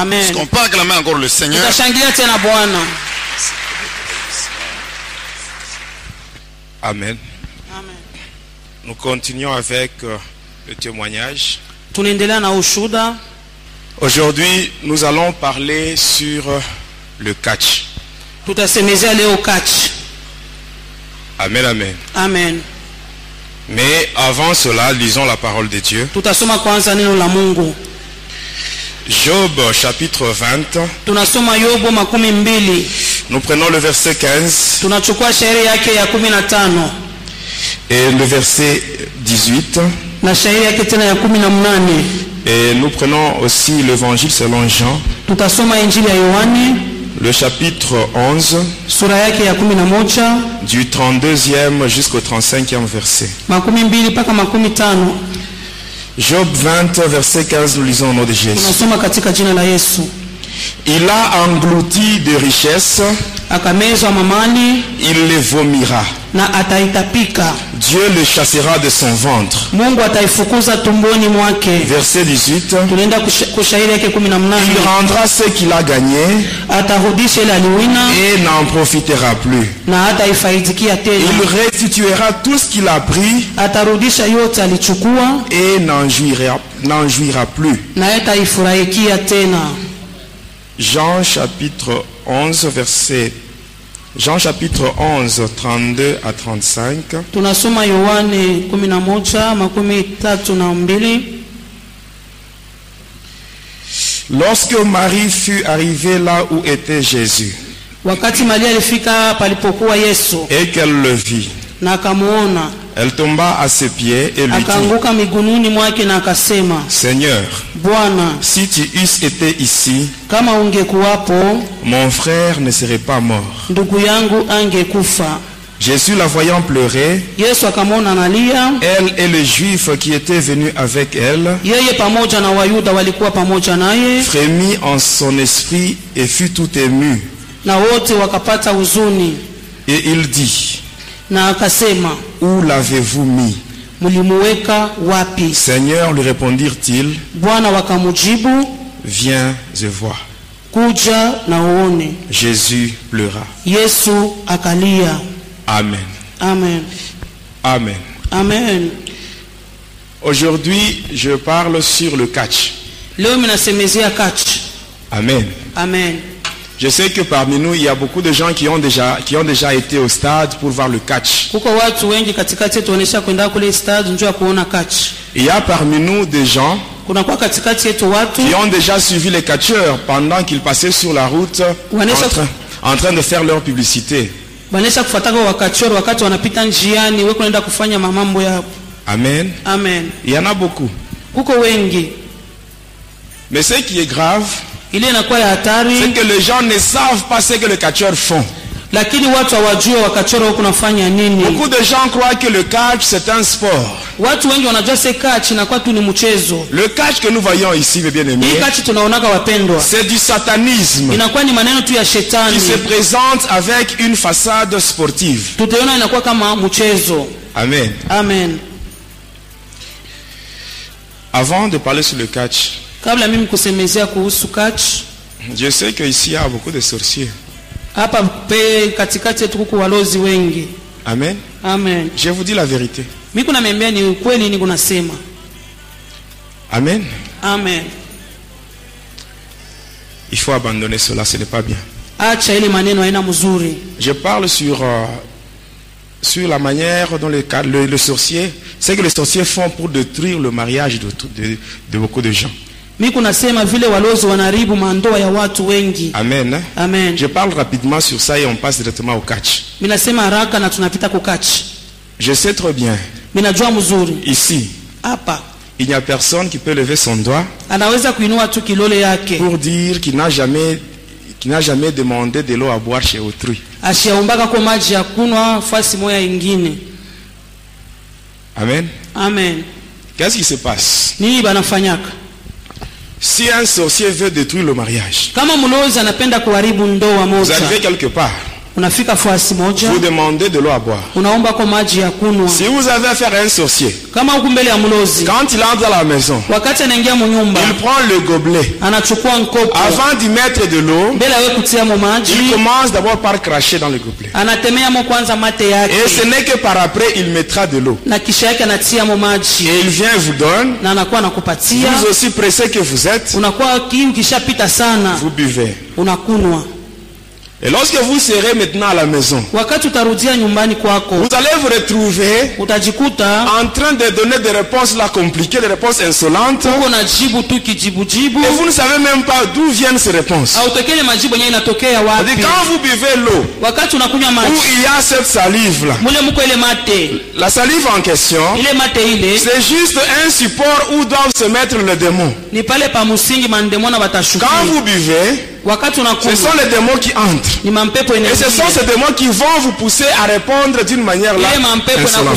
amen Est-ce qu'on peut acclamer encore le Seigneur Amen. amen Nous continuons avec euh, le témoignage. Aujourd'hui, nous allons parler sur euh, le catch. tutasemezea leo catch Amen, amen. amen Mais avant cela, lisons la parole de Dieu. tutasoma kwanza neno la mungu Job chapitre 20. tunasoma yobo makumi mbili. Nous prenons le verset 15 tunachukua shairi yake ya kumi na tano. Et le verset 18. na shairi yake tena ya kumi na mnane. Et nous prenons aussi l'évangile selon Jean, tutasoma injili ya yohane. Le chapitre 11, sura yake ya du 32e jusqu'au 35e verset. makumi mbili mpaka makumi tano Job 20, verset 15, nous lisons au nom de Jésus. Il a englouti de richesses, il les vomira. Dieu le chassera de son ventre. Verset 18. tunaenda kusha- kushairi yake kumi na Il rendra ce qu'il a gagné et n'en profitera plus. Il restituera tout ce qu'il a pris et n'en jouira, n'en jouira plus. Jean chapitre 11, verset Jean chapitre 11, 32 à 35. tunasoma yohane 11 makumi tatu na mbili Lorsque Marie fut arrivée là où était Jésus wakati maria alifika palipokuwa yesu et qu'elle le vit, na akamuona elle tomba à ses pieds et lui dit, akaanguka migununi mwake na akasema Seigneur, bwana si tu eusses été ici, kama ungekuwapo mon frère ne serait pas mort. ndugu yangu angekufa Jésus la voyant pleurer, yesu akamwona analia elle et les Juifs qui étaient venus avec elle, yeye pamoja na wayuda walikuwa pamoja naye frémit en son esprit et fut tout ému. na wote wakapata huzuni Et il dit, na akasema Où l'avez-vous mis wapi? Seigneur, lui répondirent-ils, viens et vois. kuja na uone Jésus pleura. yesu akalia Amen. amen Amen. amen Aujourd'hui, je parle sur le catch. leo kach Amen. amen Je sais que parmi nous, il y a beaucoup de gens qui ont déjà, qui ont déjà été au stade pour voir le catch. Il y a parmi nous des gens qui ont déjà suivi les catcheurs pendant qu'ils passaient sur la route en train, en train de faire leur publicité. Amen. amen Il y en a beaucoup. Mais ce qui est grave, c'est que les gens ne savent pas ce que les catcheurs font. lakini watu hawajua wakachoro huku nafanya nini Beaucoup de gens croient que le catch, c'est un sport. watu wengi wanajua se kachi inakuwa tu ni mchezo Le catch que nous voyons ici, mes hii bien-aimés, kachi tunaonaka wapendwa c'est du satanisme inakuwa ni maneno tu ya qui shetani se présente avec une façade sportive. tutaiona inakuwa kama mchezo Amen. amen Avant de parler sur le catch, kabla mimi kusemezea kuhusu kachi je sais qu'ici, il y a beaucoup de sorciers. hapa pe katikati yetu kuko walozi wengi Amen. amen Je vous dis la vérité. ni ukweli kunasema Amen. amen Il faut abandonner cela, ce n'est pas bien. acha ile maneno haina mzuri Je parle sur, euh, sur la manière dont les, ca- le, le sorcier, c'est que les sorciers font pour détruire le mariage de, de beaucoup de gens. Mi kunasema vile walozi wanaharibu mandoa ya watu wengi. Amen. hein. amen. Je parle rapidement sur ça et on passe directement au catch. minasema haraka na tunapita kukachi Je sais très bien, minajua mzuri. Ici, hapa. Il n'y a personne qui peut lever son doigt anaweza kuinua tu kilole yake. pour dire qu'il n'a jamais, qu'il n'a jamais demandé de l'eau à boire chez autrui. ashiaumbaka ko maji ya kunwa fasi moya ingine. Amen? amen. Qu'est-ce qui se passe? Nini banafanyaka? Si un sorcier veut détruire le mariage, vous arrivez quelque part, unafika fasi moja vous demandez de l'eau à boire. unaomba kwa maji ya kunwa Si vous avez affaire à un sorcier, kama huku mbele ya mlozi quand il entre dans la maison, wakati anaingia munyumba il prend le gobelet. anachukua Avant d'y mettre de l'eau, mbele awe il commence d'abord par cracher dans le gobelet. kwanza mate Et ce n'est que par après, il mettra de l'eau. na kisha yake anatia mo maji Et il vient vous donne. na anakuwa anakupatia Vous aussi pressé que vous êtes, unakuwa sana vous buvez. unakunwa Et lorsque vous serez maintenant à la maison, vous allez vous retrouver en train de donner des réponses là compliquées, des réponses insolentes. Et vous ne savez même pas d'où viennent ces réponses. wapi? Quand vous buvez l'eau, où il y a cette salive là, la salive en question, c'est juste un support où doivent se mettre les démons. Quand vous buvez, ce sont les démons qui entrent. Et ce sont ces démons qui vont vous pousser à répondre d'une manière là insolente.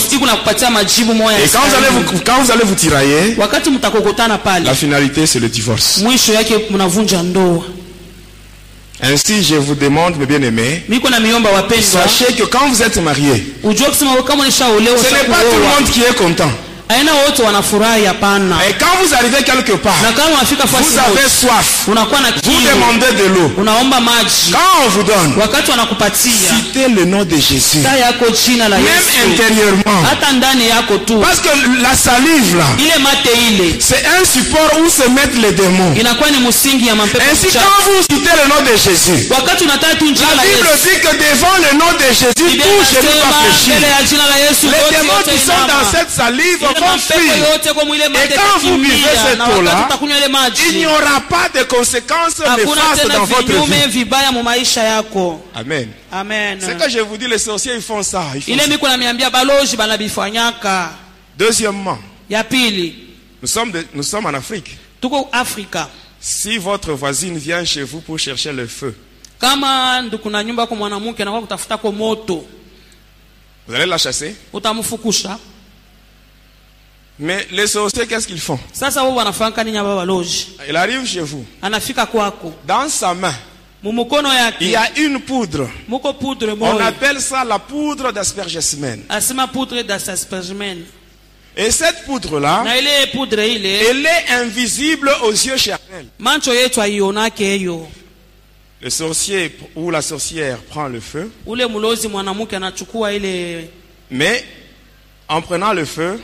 Et quand vous allez vous, quand vous allez vous tirailler, la finalité c'est le divorce. Ainsi, je vous demande, mes bien-aimés, sachez que quand vous êtes mariés, ce n'est pas tout le monde qui est content. Aina wote wanafurahi hapana Et quand vous arrivez quelque part, na kama unafika fasi vous avez soif, unakuwa na vous demandez de l'eau. unaomba maji Quand on vous donne, wakati wanakupatia citez le nom de Jésus. taa yako jina la Même intérieurement. hata ndani yako tu Parce que la salive là, ile mate ile c'est un support où se mettent les démons. inakuwa ni msingi ya mapepo Ainsi, quand vous citez le nom de Jésus, wakati unataka tu jina la la Bible dit que devant le nom de Jésus, tout genou va fléchir. Les démons qui sont dans cette salive Mate quand vous buvez cette eau-là, Il n'y aura pas de conséquences néfastes dans votre vie. Amen. amen C'est que je vous dis, les sorciers, ils font ça. ils font ça. Deuxièmement, nous sommes, de- nous sommes en Afrique. Si votre voisine vient chez vous pour chercher le feu, vous allez la chasser? Mais les sorciers, qu'est-ce qu'ils font? Il arrive chez vous. Dans sa main, il y a une poudre. On appelle ça la poudre d'aspergesmen. Et cette poudre-là, elle est invisible aux yeux charnels. Le sorcier ou la sorcière prend le feu, mais en prenant le feu,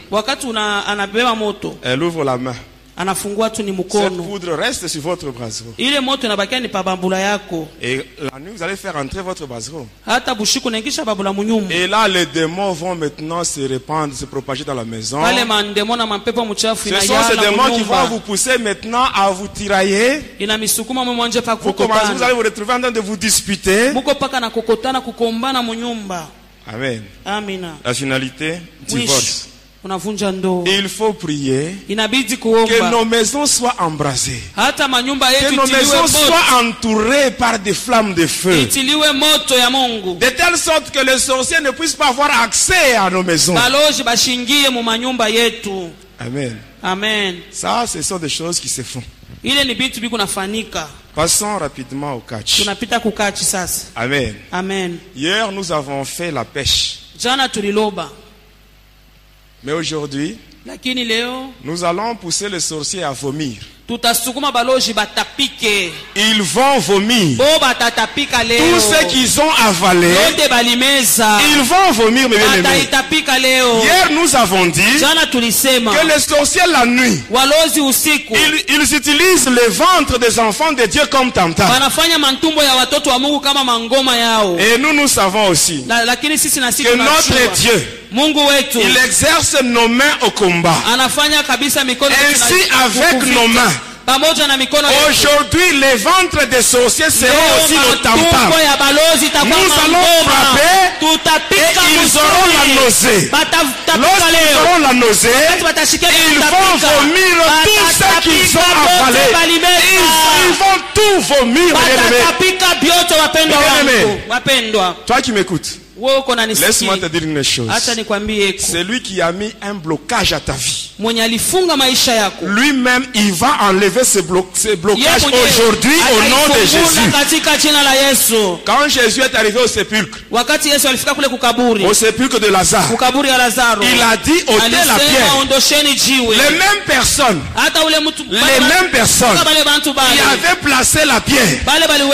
elle ouvre la main. Cette poudre reste sur votre brasero. Et la nuit, vous allez faire entrer votre brasero. Et là, les démons vont maintenant se répandre, se propager dans la maison. Ce sont ces démons qui vont vous pousser maintenant à vous tirailler. Vous commencez, vous allez vous retrouver en train de vous disputer. Amen. amina La finalité, mwisho divorce. unavunja ndoa Et il faut prier inabidi que nos maisons soient embrasées. hata manyumba Que nos maisons soient entourées par des flammes de feu. itiliwe moto ya mungu De telle sorte que les sorciers ne puissent pas avoir accès à nos maisons. balozi bashingie mu manyumba yetu Amen. amen Ça, ce sont des choses qui se font. ile ni vitu biko nafanika Passons rapidement au catch. tunapita sasa Amen. amen Hier, nous avons fait la pêche. jana tuliloba Mais aujourd'hui, nous allons pousser les sorciers à vomir. Ils vont vomir. Tout ce qu'ils ont avalé, ils vont vomir, mes bien-aimés. Hier, nous avons dit que les sorciers, la nuit, ils, ils utilisent le ventre des enfants de Dieu comme tam-tam. yao Et nous, nous savons aussi que notre Dieu, mungu wetu il exerce nos mains au combat. anafanya kabisa mikono yetu Ainsi, avec nos mains, aujourd'hui, les ventres des sorciers seront aussi nos itakuwa Nous allons frapper et ils auront la nausée. Lorsqu'ils auront la nausée, ils vont vomir tout ce qu'ils ont avalé. Ils, ils vont tout vomir, Bien-aimé. Toi qui m'écoutes, laisse-moi te dire une chose. nikwambie Celui qui a mis un blocage à ta vie, lui-même, il va enlever ce, blo- ce blocage aujourd'hui au nom de Jésus. Quand Jésus est arrivé au sépulcre, au sépulcre de Lazare, il a dit ôtez la pierre. Les mêmes personnes, les mêmes personnes qui avaient placé la pierre,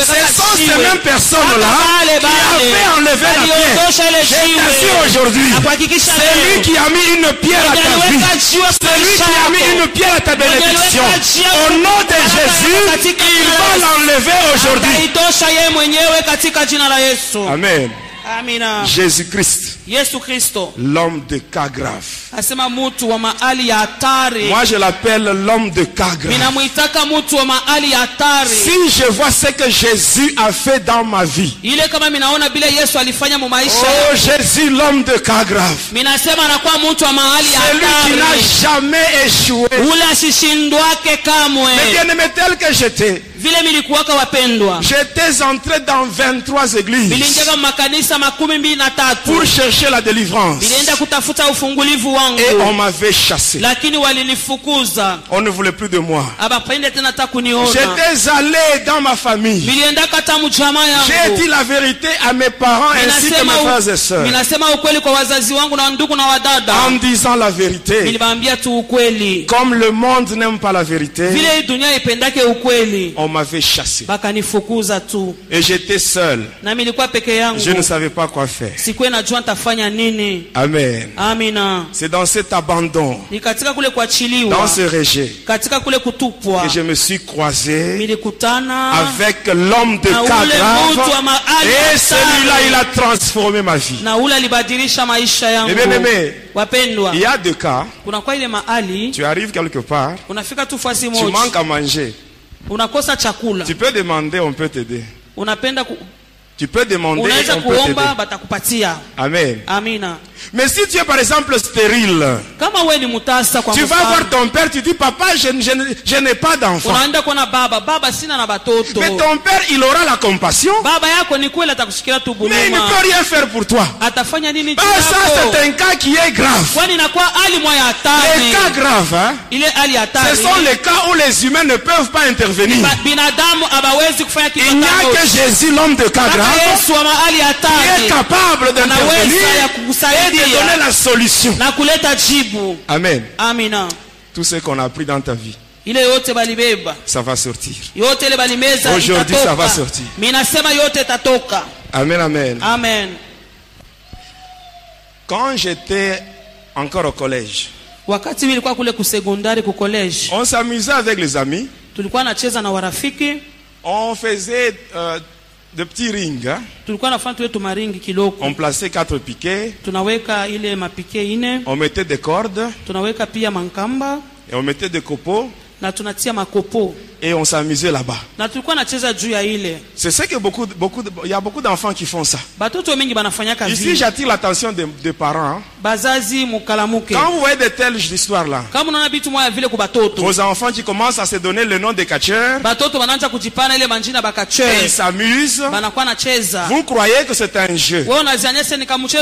ce sont ces mêmes personnes-là qui avaient enlevé la pierre. Je aujourd'hui, c'est lui qui a mis une pierre à ta vie. C'est lui qui a mis une pierre à ta bénédiction. Au nom de Jésus, il va l'enlever aujourd'hui. Amen. Amina yesu kristo. l'homme de cas grave. Moi, je l'appelle l'homme de cas grave. Si je vois ce que Jésus a fait dans ma vie, oh Jésus, l'homme de cas grave, celui qui n'a jamais échoué. Mais bien aimé tel que j'étais, vile milikuwaka wapendwa j'étais entré dans 23 églises milinjaga makanisa makumi mbili na tatu pour chercher la délivrance. nilienda kutafuta ufungulivu Et on m'avait chassé. lakini walinifukuza On ne voulait plus de moi. abapende tena hata kuniona J'étais allé dans ma famille. miliendaka hata mjamaa J'ai dit la vérité à mes parents ainsi que mes frères et sœurs. minasema ukweli kwa wazazi wangu na ndugu na wadada En disant la vérité. niliwaambia tu ukweli Comme le monde n'aime pas la vérité, vile hii dunia ipendake ukweli on m'avait chassé. Et j'étais seul. Je ne savais pas quoi faire. Amen. C'est dans cet abandon, dans ce rejet, que je me suis croisé avec l'homme de mahali Et celui-là, il a transformé ma vie. Eh bien, aimé. wapendwa Il y a deux cas. Tu arrives quelque part, tu manques à manger. Unakosa chakula Tu peux demander, on peut t'aider. unapenda ku, Tu peux demander, unaweza kuomba batakupatia. Amen. amina. Mais si tu es par exemple stérile, kama we ni mutasa kwa tu vas voir ton père, tu dis, papa, je, je, je n'ai pas d'enfant. unaenda kuona baba baba sina na batoto. Mais ton père, il aura la compassion, baba yako ni kweli atakushikilia tu mais il ne peut rien faire pour toi. atafanya nini Ah, ça, c'est un cas qui est grave. kwani hali Les cas graves, hein, ile hali ya ce sont les cas où les humains ne peuvent pas intervenir. Ba- binadamu hawawezi kufanya kitu Il n'y a que Jésus, l'homme de cas grave, Yesu wa mahali ya qui est hatari capable anaweza ya d'intervenir et de kukusaidia donner la solution. na kuleta jibu Amen. amina Tout ce qu'on a appris dans ta vie, ile yote balibeba ça va sortir. yote ile balimeza Aujourd'hui, ça va sortir. minasema yote itatoka Amen, amen. amen Quand j'étais encore au collège, wakati nilikuwa kule kusekondari kukoleji on s'amusait avec les amis. tulikuwa nacheza na warafiki On faisait euh, de petits rings. hein. tulikuwa nafanya tuwe tumaringi kiloko On plaçait quatre piquets. tunaweka ile mapike ine On mettait des cordes tunaweka pia mankamba et on mettait des copeaux na tunatia makopo et on s'amusait là-bas. C'est ce que beaucoup, beaucoup, il y a beaucoup d'enfants qui font ça. Ici, j'attire l'attention des, des parents. hein. Quand vous voyez de telles histoires-là, vos enfants qui commencent à se donner le nom des catcheurs et ils s'amusent, vous croyez que c'est un jeu?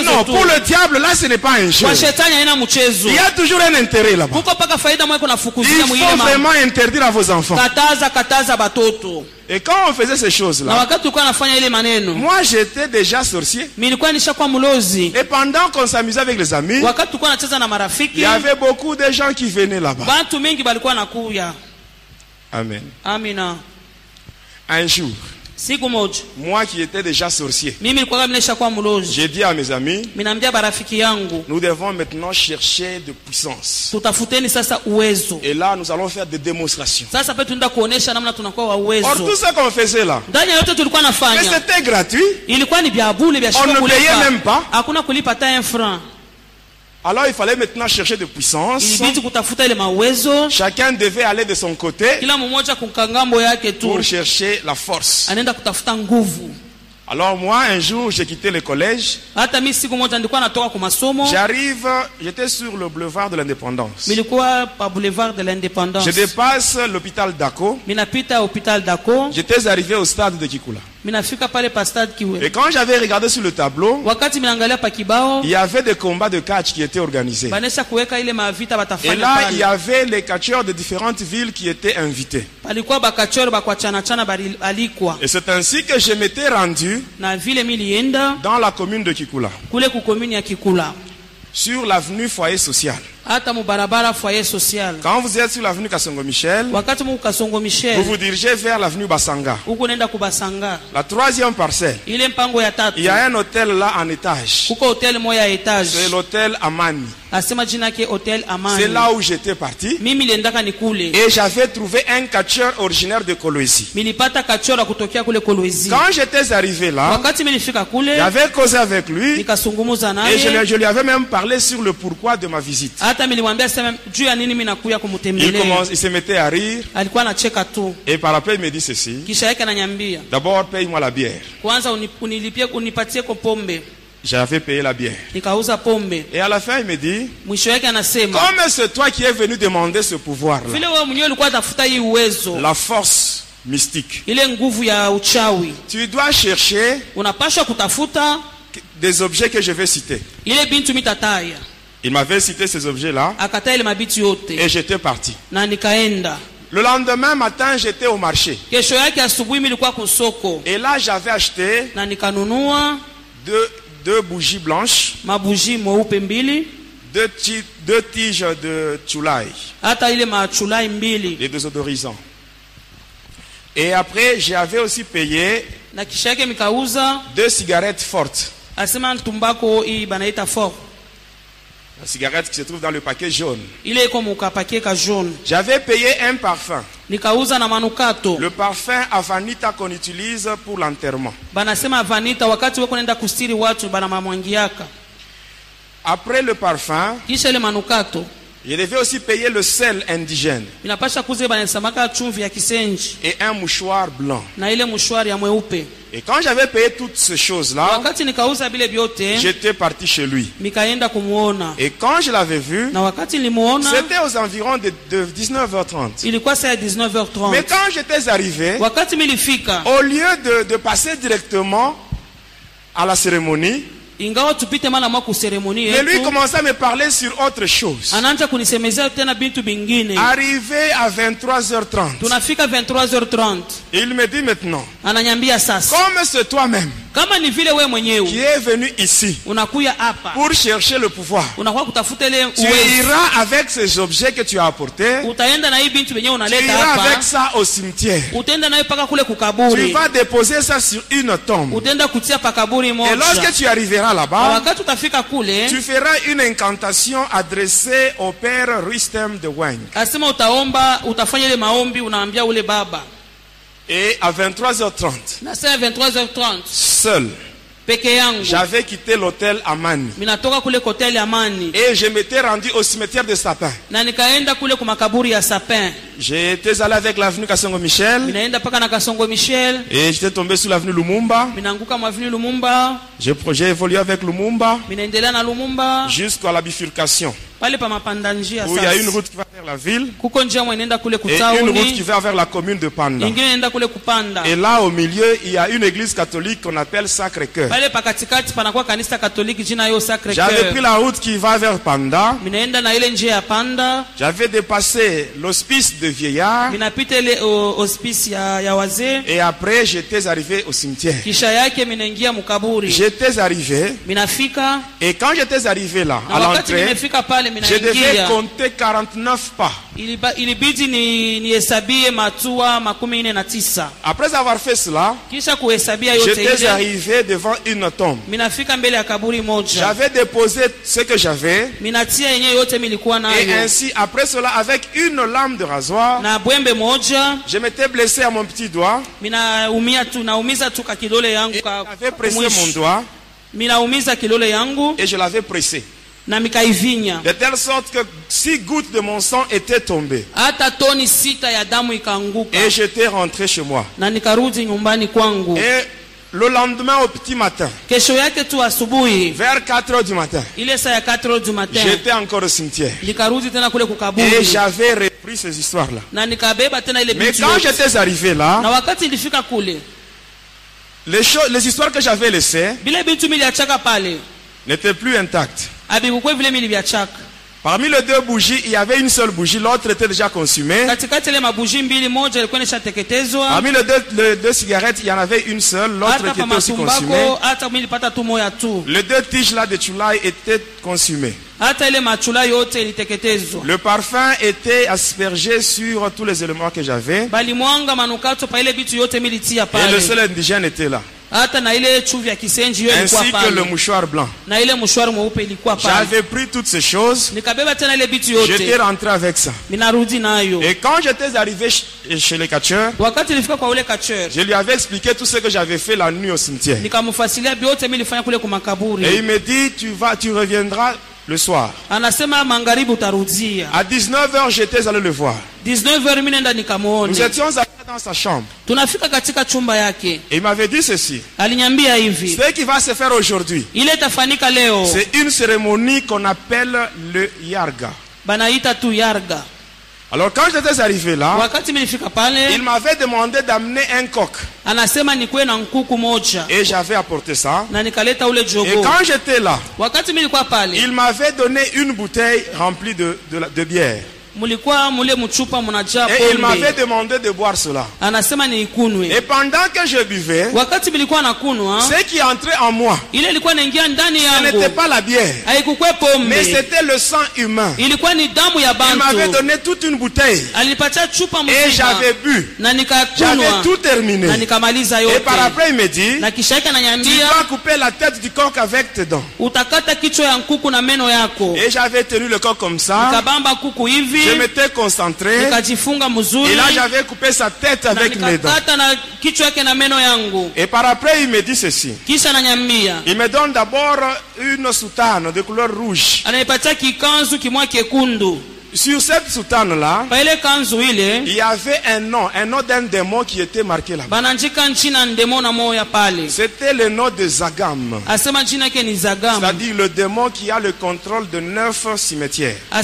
Non, pour le diable, là, ce n'est pas un jeu. Il y a toujours un intérêt là-bas. Il faut vraiment interdire à vos enfants. Et quand on faisait ces choses-là, moi j'étais déjà sorcier. Et pendant qu'on s'amusait avec les amis, il y avait beaucoup de gens qui venaient là-bas. Amen. amina Un jour, siku moja moi qui étais déjà sorcier, j'ai dit à mes amis, nous devons maintenant chercher de puissance. Et là, nous allons faire des démonstrations. Or, tout ce qu'on faisait là, mais c'était gratuit. On ne payait même pas. hakuna kulipa hata un franc Alors, il fallait maintenant chercher de puissance. Chacun devait aller de son côté pour chercher la force. Alors moi, un jour, j'ai quitté le collège. J'arrive, j'étais sur le boulevard de l'indépendance. Je dépasse l'hôpital dako J'étais arrivé au stade de Kikula. Et quand j'avais regardé sur le tableau, il y avait des combats de catch qui étaient organisés. Et là, il y avait les catcheurs de différentes villes qui étaient invités. Et c'est ainsi que je m'étais rendu dans la commune de kikula sur l'avenue Foyer Social. Quand vous êtes sur l'avenue Kassongo Michel, vous vous dirigez vers l'avenue Basanga. La troisième parcelle, il y a un hôtel là en étage. C'est l'hôtel Amani. C'est là où j'étais parti. Et j'avais trouvé un catcheur originaire de Kolwezi. Quand j'étais arrivé là, j'avais causé avec lui et je lui avais même parlé sur le pourquoi de ma visite. Hata milimwambia sema juu ya nini mi nakuya Il, kumtembelea commence, il se mettait à rire alikuwa anacheka tu et par après il me dit ceci. kisha yake ananyambia D'abord, paye-moi la bière. kwanza uni- unilipie unipatie ko pombe J'avais payé la bière. nikauza pombe Et à la fin, il me dit, mwisho yake anasema comme c'est toi qui es venu demander ce pouvoir-là, vile wewe mwenyewe ulikuwa tafuta hii uwezo la force mystique, ile nguvu ya uchawi tu dois chercher kutafuta des objets que je vais citer. ile bintu mitataya Il m'avait cité ces objets-là et j'étais parti. Le lendemain matin, j'étais au marché. Et là, j'avais acheté deux, deux bougies blanches, deux, ti- deux tiges de chulai, les désodorisants. Et après, j'avais aussi payé deux cigarettes fortes. asema tumbako hii banaita fort La cigarette qui se trouve dans le paquet jaune. J'avais payé un parfum. Le parfum Avanita qu'on utilise pour l'enterrement. vanita Après le parfum, je devais aussi payer le sel indigène et un mouchoir blanc. Et quand j'avais payé toutes ces choses-là, j'étais parti chez lui. Et quand je l'avais vu, c'était aux environs de, de 19h30. ilikuwa saa ya Mais 19h30 quand j'étais arrivé, au lieu de, de passer directement à la cérémonie, mais lui commençait à me parler sur autre chose. Arrivé à 23h30, tunafika 23h30 il me dit maintenant, comme c'est toi-même qui mwenyewe es venu ici pour chercher le pouvoir, tu iras avec ces objets que tu as apportés, tu iras avec ça au cimetière. Tu vas déposer ça sur une tombe. Et lorsque tu arriveras là-bas, tu feras une incantation adressée au père Rustem de baba. Et à 23h30, na saa ya 23h30 seul, j'avais quitté l'hôtel Amani. Et je m'étais rendu au cimetière de Sapin. J'étais allé avec l'avenue kasongo michel Et j'étais tombé sur l'avenue Lumumba. J'ai évolué avec lumumba jusqu'à la bifurcation. Où il y a une route qui va vers la ville et une route qui va vers la commune de Panda. Et là, au milieu, il y a une église catholique qu'on appelle Sacré-Cœur. J'avais pris la route qui va vers Panda. J'avais dépassé l'hospice de wazee Et après, j'étais arrivé au cimetière. J'étais arrivé. Et quand j'étais arrivé là, à l'entrée, je devais compter 49 pas. Iliba- ilibidi ni nihesabie matua makumi nne na tisa Après avoir fait cela, kisha kuhesabia yote j'étais arrivé devant une tombe. minafika mbele ya kaburi moja J'avais déposé ce que j'avais. minatia yenyewe yote milikuwa Et ainsi, après cela, avec une lame de rasoir, na bwembe moja je m'étais blessé à mon petit doigt. minaumia tu naumiza tu ka kidole yangu Et ka j'avais pressé mon doigt minaumiza kidole yangu et je l'avais pressé. De telle sorte que six gouttes de mon sang étaient tombées. Et j'étais rentré chez moi. Et le lendemain au petit matin, vers 4 heures du matin, ile saa ya 4 heures du matin j'étais encore au cimetière. Et j'avais repris ces histoires-là. Mais quand j'étais arrivé là, les, choses, les histoires que j'avais laissées n'étaient plus intactes. Parmi les deux bougies, il y avait une seule bougie, l'autre était déjà consumée. Parmi les deux, les deux cigarettes, il y en avait une seule, l'autre était aussi consumée. Les deux tiges là de chulai étaient consumées. Le parfum était aspergé sur tous les éléments que j'avais. Et le seul indigène était là. Ainsi que le mouchoir blanc. J'avais pris toutes ces choses. J'étais rentré avec ça. Et quand j'étais arrivé ch- chez le catcheur, wakati nilifika kwa ule kacheur je lui avais expliqué tout ce que j'avais fait la nuit au cimetière. Et il me dit, tu vas, tu reviendras le soir. À 19h, j'étais allé le voir. 19h mi nenda Nous étions allés dans sa chambre. tunafika katika chumba yake Et il m'avait dit ceci. aliniambia hivi Ce qui va se faire aujourd'hui, ile itafanyika leo c'est une cérémonie qu'on appelle le Yarga. banaita tu yarga Alors quand j'étais arrivé là, il m'avait demandé d'amener un coq. Et j'avais apporté ça. Et quand j'étais là, il m'avait donné une bouteille remplie de, de bière. Et il m'avait demandé de boire cela. Et pendant que je buvais, ce qui entrait en moi, ce n'était pas la bière, mais c'était le sang humain. Il m'avait donné toute une bouteille. Et j'avais bu. J'avais tout terminé. Et par après, il me dit, tu dois couper la tête du coq avec tes dents. Et j'avais tenu le coq comme ça. Je m'étais concentré. Et là, j'avais coupé sa tête avec mes dents. Et par après, il me dit ceci. Il me donne d'abord une soutane de couleur rouge. Sur cette soutane-là, il y avait un nom, un nom d'un démon qui était marqué là-bas. C'était le nom de Zagam. C'est-à-dire le démon qui a le contrôle de neuf cimetières. Et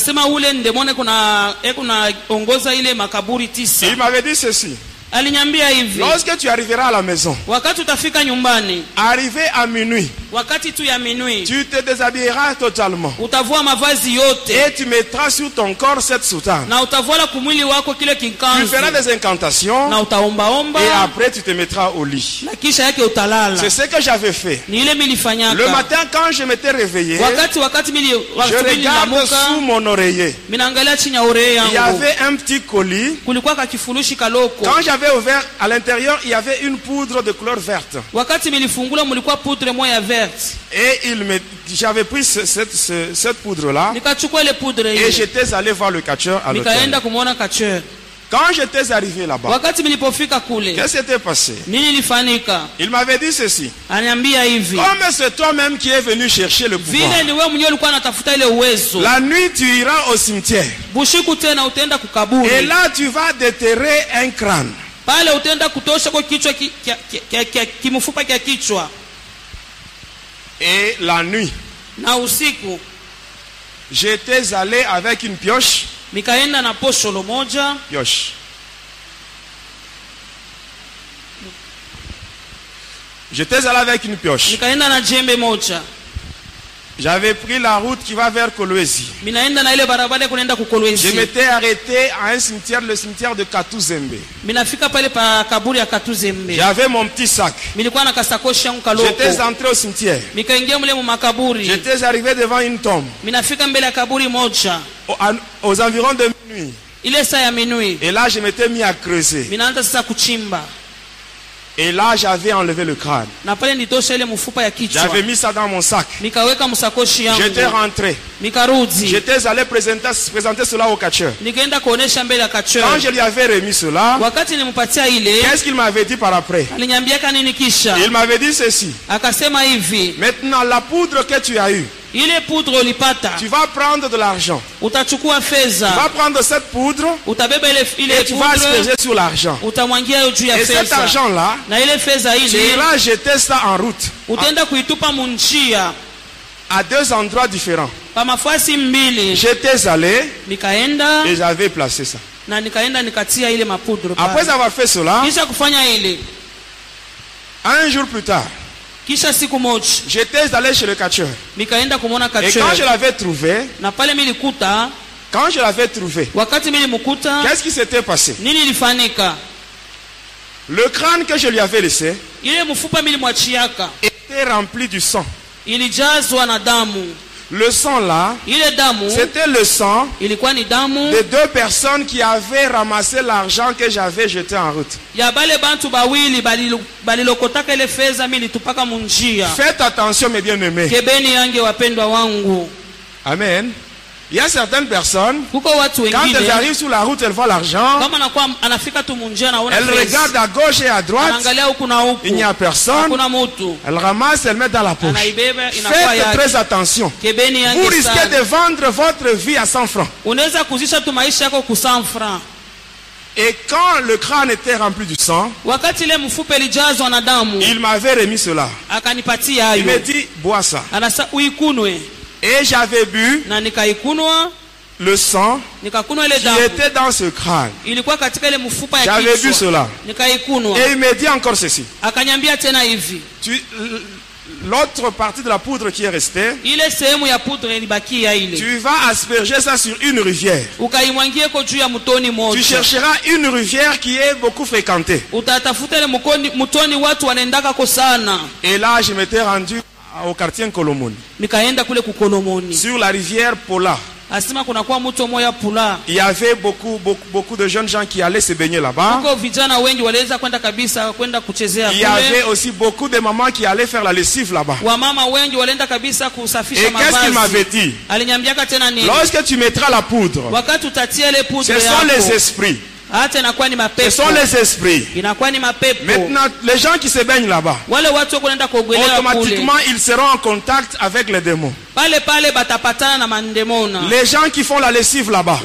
tisa il m'avait dit ceci. Hivi Lorsque tu arriveras à la maison, wakati utafika nyumbani arrivé à minuit, wakati tu ya minui tu te déshabilleras totalement. utavua mavazi yote Et tu mettras sur ton corps cette soutane. na utavuala kumwili wako kile Tu feras des incantations na utaombaomba et après tu te mettras au lit. na kisha yake utalala C'est ce que j'avais fait. ni ile Le matin, quand je m'étais réveillé, wakati wakati mili je regarde sous mon oreiller. minaangalia chini ya uree Il y avait un petit colis. kulikuwa kakifurushi kaloko Quand ouvert à l'intérieur, il y avait une poudre de couleur verte. Et il me, j'avais pris ce- cette, ce- cette poudre-là et j'étais allé voir le catcheur à l'hôtel. Quand j'étais arrivé là-bas, qu'est-ce qui s'était passé? Il m'avait dit ceci. Comme c'est toi-même qui es venu chercher le pouvoir, la nuit tu iras au cimetière. Et là tu vas déterrer un crâne. Pale utaenda kutosha kwa kichwa ki- kia- kia- kia- kia- kimfupa kya kichwa Et la nuit, na usiku j'étais allé avec une pioche. nikaenda na posholo moja Pioche. J'étais allé avec une pioche. nikaenda na jembe moja J'avais pris la route qui va vers Kolwezi. Je m'étais arrêté à un cimetière, le cimetière de Katuzembe. J'avais mon petit sac. J'étais entré au cimetière. J'étais arrivé devant une tombe. Aux environs de minuit. Et là, je m'étais mis à creuser. Et là, j'avais enlevé le crâne. J'avais mis ça dans mon sac. J'étais rentré. J'étais allé présenter, présenter cela au catcheur. Quand je lui avais remis cela, qu'est-ce qu'il m'avait dit par après? Il m'avait dit ceci. Maintenant, la poudre que tu as eue, ile poudre ulipata tu vas prendre de l'argent. utachukua Tu fedha vas prendre cette poudre utabeba ile, ile et tu vas poudre. asperger sur l'argent. utamwangia juu ya Et cet fedha argent-là, na ile fedha tu ile iras jeter ça en route. Utaenda kuitupa munjia à deux endroits différents. pa mafasi mbili. J'étais allé nikaenda. et j'avais placé ça. na nikaenda nikatia ile mapudro Après avoir fait cela, kisha kufanya ile. Un jour plus tard, kisha siku moja j'étais allé chez le catcheur. nikaenda kumwona Et quand je l'avais trouvé, na pale milikuta quand je l'avais trouvé, wakati milimkuta qu'est-ce qui s'était passé? nini ilifanyika? Le crâne que je lui avais laissé ile mfupa milimwachiaka était rempli du sang. ilijazwa na damu Le sang là, c'était le sang de deux personnes qui avaient ramassé l'argent que j'avais jeté en route. Faites attention mes bien-aimés. Amen. Il y a certaines personnes, quand elles arrivent sur la route, elles voient l'argent, elles regardent à gauche et à droite, il n'y a personne, elles ramassent, elles mettent dans la poche. Faites très attention. Vous risquez de vendre votre vie à 100 francs. unaweza kuzisha tu maisha yako ku 100 francs. Et quand le crâne était rempli du sang, il m'avait remis cela. Il me dit, bois ça. Et j'avais bu le sang qui était dans ce crâne. J'avais vu cela. Et il me dit encore ceci. Tu- L'autre partie de la poudre qui est restée, tu vas asperger ça sur une rivière. Tu chercheras une rivière qui est beaucoup fréquentée. Et là, je m'étais rendu au quartier Nkolomoni, nikaenda kule kukolomoni sur la rivière Pola. asema kunakuwa mto moya pula Il y avait beaucoup, beaucoup, beaucoup de jeunes gens qui allaient se baigner là-bas. huko vijana wengi waliweza kwenda kabisa kwenda kuchezea Il y avait aussi beaucoup de mamans qui allaient faire la lessive là-bas. wamama wengi walienda kabisa kusafisha Et qu'est-ce qu'il m'avait dit? Alinyambiaka tena nini? Lorsque tu mettras la poudre, wakati utatia ile ce sont les esprits. Ce sont les esprits. Maintenant, les gens qui se baignent là-bas, automatiquement, ils seront en contact avec les démons. Les gens qui font la lessive là-bas,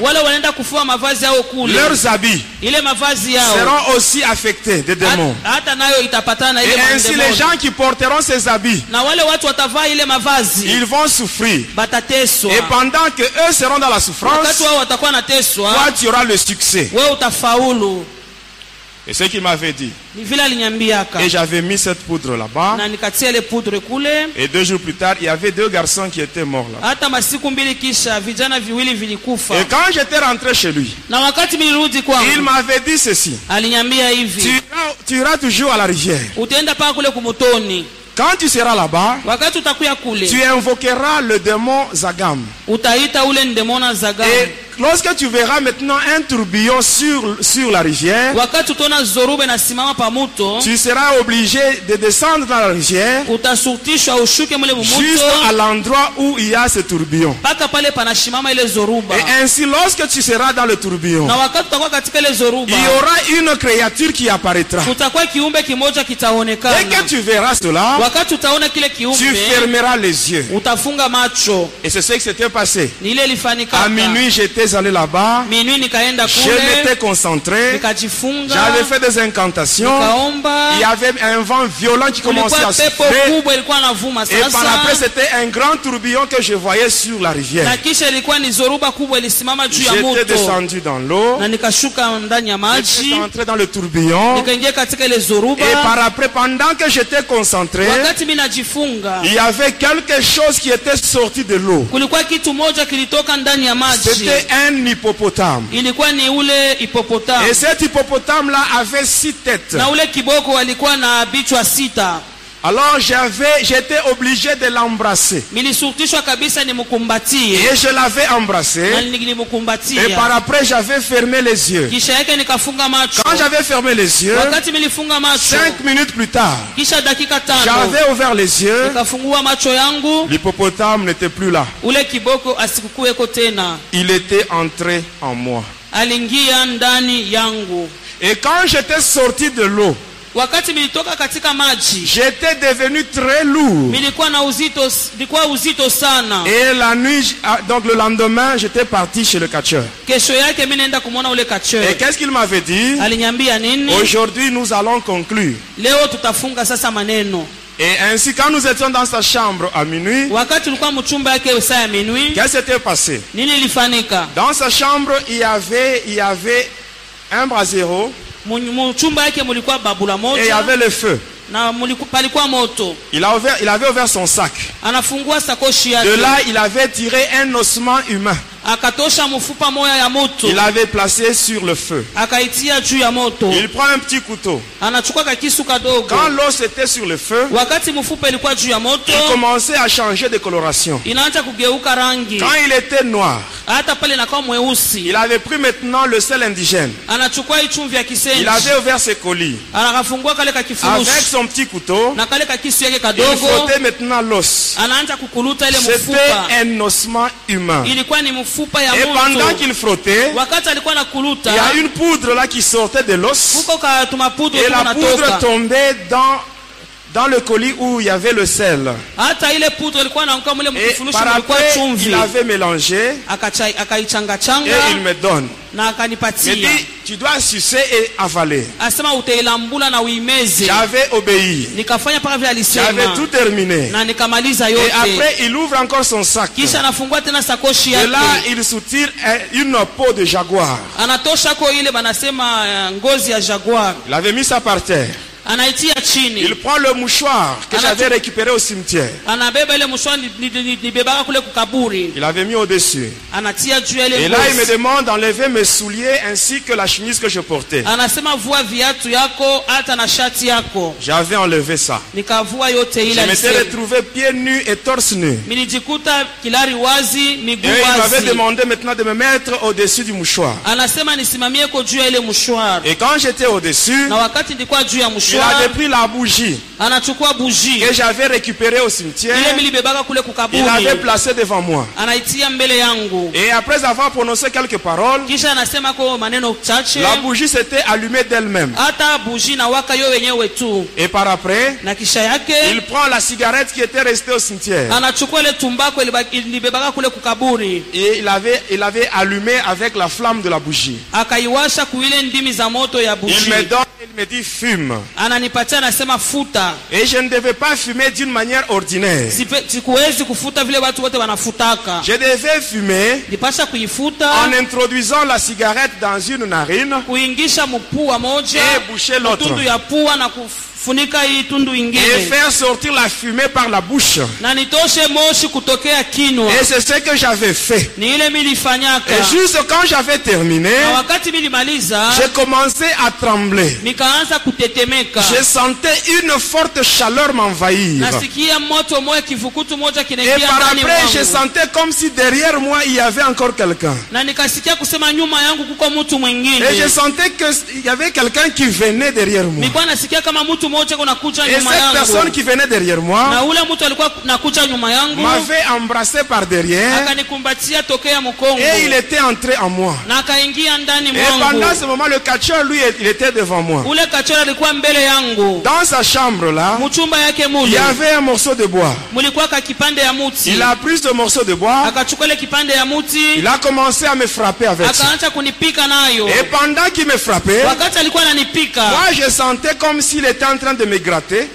leurs habits seront aussi affectés des démons. Et ainsi, les gens qui porteront ces habits, ils vont souffrir. Et pendant que eux seront dans la souffrance, toi, tu auras le succès. Et ce qu'il m'avait dit. Et j'avais mis cette poudre là-bas. Et deux jours plus tard, il y avait deux garçons qui étaient morts là. Et quand j'étais rentré chez lui, il m'avait dit ceci. iras, tu iras toujours à la rivière. Quand tu seras là-bas, tu invoqueras le démon Zagam. Et lorsque tu verras maintenant un tourbillon sur, sur la rivière, tu seras obligé de descendre dans la rivière juste à l'endroit où il y a ce tourbillon. Et ainsi, lorsque tu seras dans le tourbillon, il y aura une créature qui apparaîtra. Dès que tu verras cela, wakati utaona kile tu fermeras les yeux. utafunga macho Et c'est ce qui s'était passé. ni ile ilifanyika À minuit, j'étais allé là-bas. nikaenda Je m'étais concentré. nikajifunga J'avais fait des incantations. nikaomba Il y avait un vent violent qui commençait à souffler. kubwa ilikuwa navuma Et par après, c'était un grand tourbillon que je voyais sur la rivière. na kisha ilikuwa ni zoruba kubwa ilisimama juu ya J'étais descendu dans l'eau. na nikashuka ndani ya J'étais maji entré dans le tourbillon. nikaingia katika ile zoruba Et par après, pendant que j'étais concentré, il y avait quelque chose qui était sorti de l'eau. C'était un hippopotame. Et cet hippopotame-là avait six têtes. Alors j'avais, j'étais obligé de l'embrasser. Et je l'avais embrassé. Et par après, j'avais fermé les yeux. Quand j'avais fermé les yeux, cinq minutes plus tard, j'avais ouvert les yeux. L'hippopotame n'était plus là. Il était entré en moi. Et quand j'étais sorti de l'eau, wakati militoka katika maji j'étais devenu très lourd. milikuwa na uzito ilikuwa uzito sana. Et la nuit, ah, donc le lendemain, j'étais parti chez le catcheur. kesho yake mi naenda kumwona ule Et qu'est-ce qu'il m'avait dit? Aliniambia nini? Aujourd'hui, nous allons conclure. leo tutafunga sasa maneno. Et ainsi, quand nous étions dans sa chambre à minuit, qu'est-ce qui s'était passé? Dans sa chambre, il y avait, il y avait un brasero Et il y avait le feu. Il, a ouvert, il avait ouvert son sac. De là, il avait tiré un ossement humain. Il l'avait placé sur le feu. Il prend un petit couteau. Quand l'os était sur le feu, il commençait à changer de coloration. Quand il était noir, il avait pris maintenant le sel indigène. Il avait ouvert ses colis. Avec son petit couteau, il frottait maintenant l'os. C'était un ossement humain. Et pendant qu'il frottait, il y a une poudre là qui sortait de l'os. Et la poudre tombait dans, dans le colis où il y avait le sel. Et par après, il avait mélangé et il me donne. Il dit, tu dois sucer et avaler. J'avais obéi. J'avais tout terminé. Et après, il ouvre encore son sac. Et là, il soutire un- une peau de jaguar Il avait mis ça par terre. Anaitia Il prend le mouchoir que j'avais récupéré au cimetière. anabeba ile mshwa nibebaka kule kukaburi Il avait mis au-dessus. anatia juu ya ile Et là, il me demande d'enlever mes souliers ainsi que la chemise que je portais. anasema vua viatu yako hata na shati yako J'avais enlevé ça. nikavua yote ile Je m'étais retrouvé pieds nus et torse nu. nilijikuta kilari wazi miguu Et il m'avait demandé maintenant de me mettre au-dessus du mouchoir. anasema nisimamie ko juu ya ile mshwara Et quand j'étais au-dessus, na wakati nilikuwa juu ya il avait mshwara pris la bougie anachukua que j'avais récupérée au cimetière. ile milibebaka kule Il kukaburi l'avait placée devant moi. anaitia mbele yangu Et après avoir prononcé quelques paroles, kisha anasema ko maneno chache la bougie s'était allumée d'elle-même. hata buji na waka yo wenyewe tu Et par après, na kisha yake il prend la cigarette qui était restée au cimetière. anachukua ile tumbako iliba- ilibebaka kule kukaburi Et il avait, il avait allumé avec la flamme de la bougie. akaiwasha kuile ndimi za moto ya Il me donne, il me dit fume. Ananipatia anasema futa Et je ne devais pas fumer d'une manière ordinaire. Sikuwezi kufuta vile watu wote wanafutaka Je devais fumer nipasha kuifuta en introduisant la cigarette dans une narine kuingisha mpua moja et boucher l'autre. ya pua na Et faire sortir la fumée par la bouche. Et c'est ce que j'avais fait. Et juste quand j'avais terminé, j'ai commencé à trembler. Je sentais une forte chaleur m'envahir. Et par après, je sentais comme si derrière moi, il y avait encore quelqu'un. Et je sentais qu'il y avait quelqu'un qui venait derrière moi. Et cette personne qui venait derrière moi m'avait embrassé par derrière et il était entré en moi. Et pendant ce moment, le catcheur, lui, il était devant moi. Dans sa chambre là, il y avait un morceau de bois. Il a pris ce morceau de bois, il a commencé à me frapper avec. Ça. Et pendant qu'il me frappait, moi je sentais comme s'il était en train de me gratter.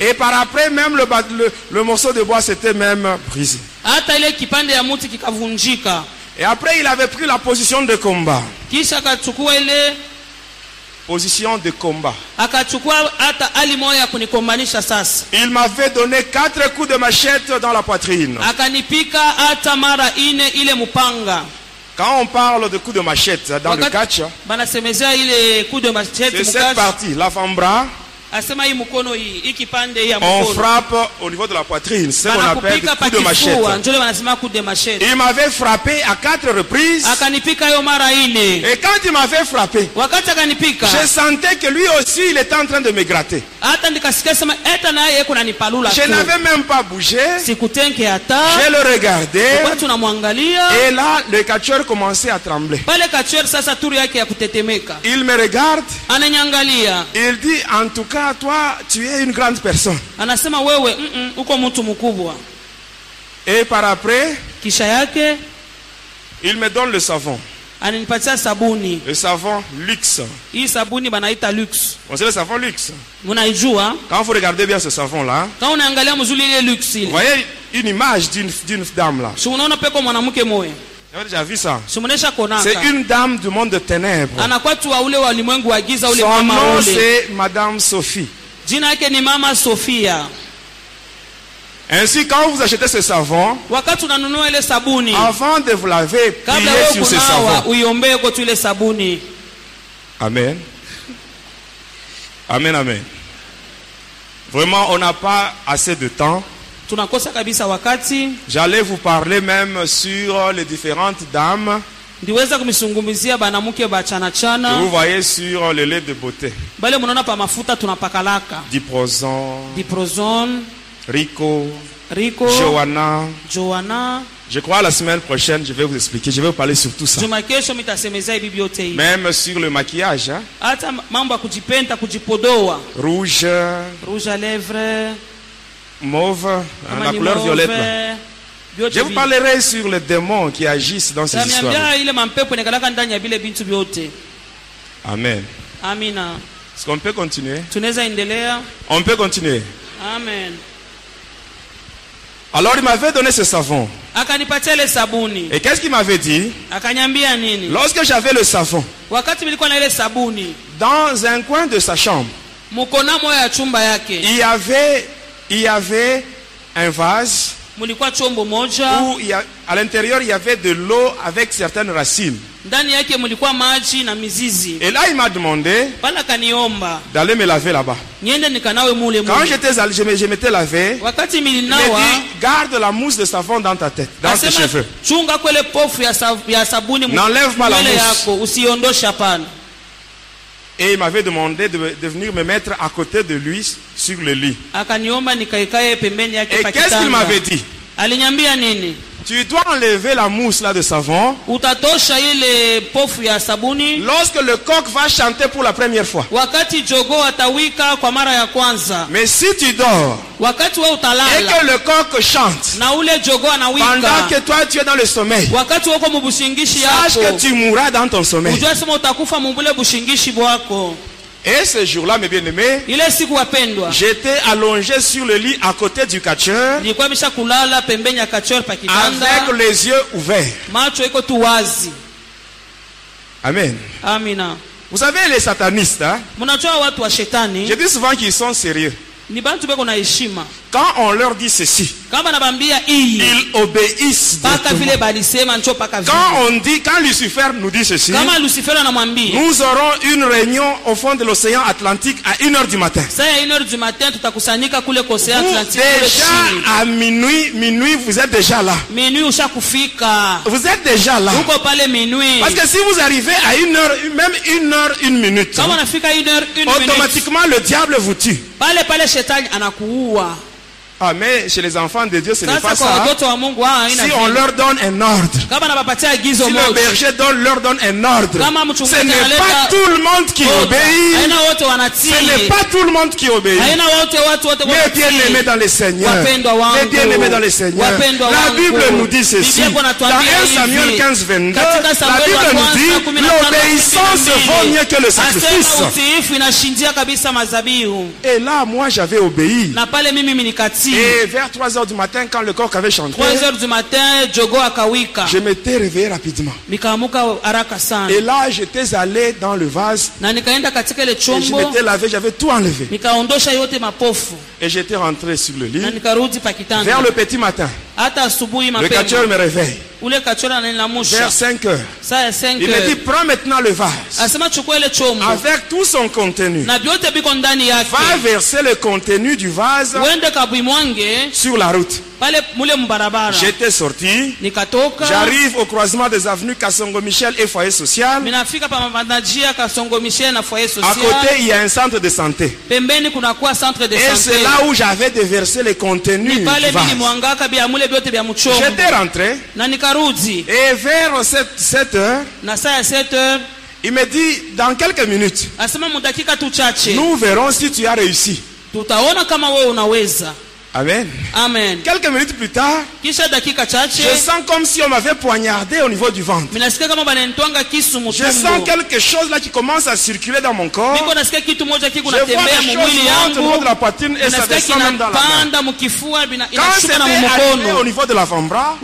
Et par après, même le, le, le morceau de bois s'était même brisé. kikavunjika Et après, il avait pris la position de combat. Position de combat. kunikombanisha sasa Il m'avait donné quatre coups de machette dans la poitrine. Quand on parle de coups de machette dans le catch, c'est cette partie, l'avant-bras, on frappe au niveau de la poitrine. C'est ce qu'on appelle de machette. Il m'avait frappé à quatre reprises. Et quand il m'avait frappé, je sentais que lui aussi, il était en train de me gratter. Je n'avais même pas bougé. Je le regardais. Et là, le catcheur commençait à trembler. Il me regarde. Il dit, en tout cas, toi, tu es une grande personne. anasema wewe mm -mm, uko mtu mkubwa Et par après, kisha yake il me donne le savon. ananipatia sabuni Le savon luxe. hii sabuni banaita lux On sait le savon luxe. munaijua? Quand vous regardez bien ce unaangalia mzuri ile lux vous voyez une image d'une dame là. si unaona peko mwanamke moya Vous avez déjà vu ça? C'est une dame du monde de ténèbres. Son nom, c'est Madame Sophie. jina yake ni mama sofia Ainsi, quand vous achetez ce savon, avant de vous laver, priez sur ce savon. Amen. Amen, amen. Vraiment, on n'a pas assez de temps. Tunakosa kabisa wakati J'allais vous parler même sur les différentes dames. ndiweza banamuke vous voyez sur le lait de beauté. bale munaona pa mafuta tunapakalaka. Diprozon, Rico, rico. Johanna. joana Je crois la semaine prochaine, je vais vous expliquer. Je vais vous parler sur tout ça. Même sur le maquillage, hein. rouge, rouge à lèvres mauve, hein, la couleur violette. là. vyote Je vous parlerai sur les démons qui agissent dans ces histoires. Amen. Est-ce qu'on peut continuer? On peut continuer. amen Alors il m'avait donné ce savon. Et qu'est-ce qu'il m'avait dit? Lorsque j'avais le savon, dans un coin de sa chambre, il y avait, il y avait un vase où il y a- à l'intérieur il y avait de l'eau avec certaines racines. Et là il m'a demandé d'aller me laver là-bas. Quand j'étais je je m'étais lavé, il m'a dit garde la mousse de savon dans ta tête, dans tes cheveux. N'enlève pas la mousse. Et il m'avait demandé de, de venir me mettre à côté de lui sur le lit. Et qu'est-ce qu'il m'avait dit? Tu dois enlever la mousse là de savon. Lorsque le coq va chanter pour la première fois. Mais si tu dors et que le coq chante pendant que toi tu es dans le sommeil, sache que tu mourras dans ton sommeil. Et ce jour-là, mes bien-aimés, j'étais allongé sur le lit à côté du catcheur avec les yeux ouverts. Amen. amina Vous savez, les satanistes, hein, je dis souvent qu'ils sont sérieux. Quand on leur dit ceci, ils obéissent. Quand on dit, quand Lucifer nous dit ceci, nous aurons une réunion au fond de l'océan Atlantique à 1h du matin. saa ya 1 du matin tutakusanyika kule kosea Vous, déjà à minuit, minuit, vous êtes déjà là. Vous êtes déjà là. Parce que si vous arrivez à une heure, même une heure, une minute, kama unafika 1 heure 1 minute? automatiquement le diable vous tue. Ah, mais chez les enfants de Dieu, ce n'est pas ça. Si on leur donne un ordre, si le berger donne, leur donne un ordre, ce n'est pas tout le monde qui obéit. Ce n'est pas tout le monde qui obéit. Mais bien-aimés wanatii dans le Seigneur. Mais bien-aimés dans le Seigneur. La. Bible nous dit ceci. Dans inatuambia 1 Samuel hivi. 15, 22, Katika la Bible nous dit l'obéissance vaut mieux que le sacrifice. Et là, moi, j'avais obéi. Et vers 3 heures du matin, quand le coq avait chanté, 3 heures du matin jogo akawika je m'étais réveillé rapidement. Et là, j'étais allé dans le vase et je m'étais lavé, j'avais tout enlevé. Et j'étais rentré sur le lit. Vers le petit matin, le catcheur me réveille. Vers 5 heures. saa ya 5 Il me dit, prends maintenant le vase. Avec tout son contenu. Va verser le contenu du vase sur la route. J'étais sorti. J'arrive au croisement des avenues Kassongo Michel et Foyer Social. À côté, il y a un centre de santé. Et c'est là où j'avais déversé les contenus J'étais rentré. Et vers 7, 7 heures, na saa ya 7 heures il me dit, dans quelques minutes, asema mudakika tu chache nous verrons si tu as réussi. tutaona kama wewe unaweza Amen. amen Quelques minutes plus tard, je sens comme si on m'avait poignardé au niveau du ventre. Je sens quelque chose là qui commence à circuler dans mon corps. Je vois des choses au niveau de la poitrine et ça nasikia descend même dans la main. kinapanda mukifua bina- Quand inashuka c'était na arrivé au niveau de l'avant-bras,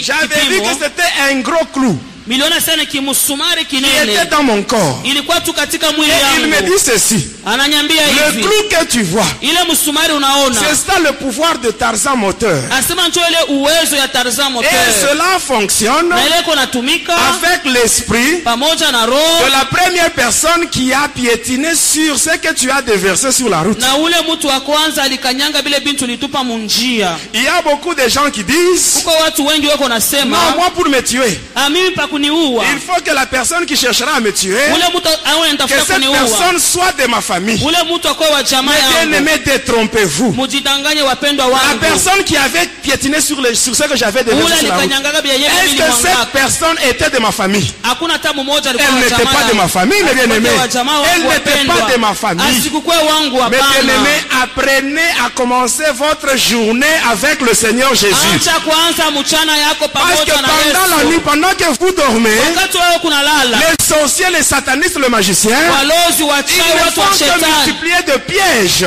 j'avais vu que c'était un gros clou miliona sana kimusumari qui était kinene dans mon corps. ilikuwa tu katika mwili Et il me yangu dit ceci. ananyambia Le hivi clou que tu vois, ile msumari unaona c'est ça le pouvoir de Tarzan moteur. asema njo ile uwezo ya Tarzan Et moteur cela fonctionne na ile iko natumika avec l'esprit pamoja na de roho la première personne qui a piétiné sur ce que tu as déversé sur la route. na ule mtu wa kwanza alikanyanga vile bintu ulitupa munjia Il y a beaucoup de gens qui disent, huko watu wengi wako non, nasema moi pour me tuer, ah, mimi pa kuniua. Il faut que la personne qui cherchera à me tuer, que cette personne soit de ma famille. Mais bien aimé, détrompez-vous. La personne qui avait piétiné sur, le, sur ce que j'avais vyenye est-ce que cette personne était de ma famille? Elle n'était pas de ma famille, wa jamaa wangu Elle n'était pas de ma famille. Mes hapana. bien-aimés, apprenez à commencer votre journée avec le Seigneur Jésus. Parce que pendant la nuit, pendant que vous dormez, wewe kunalala les satanistes, le magicien, ils ne font que multiplier de pièges.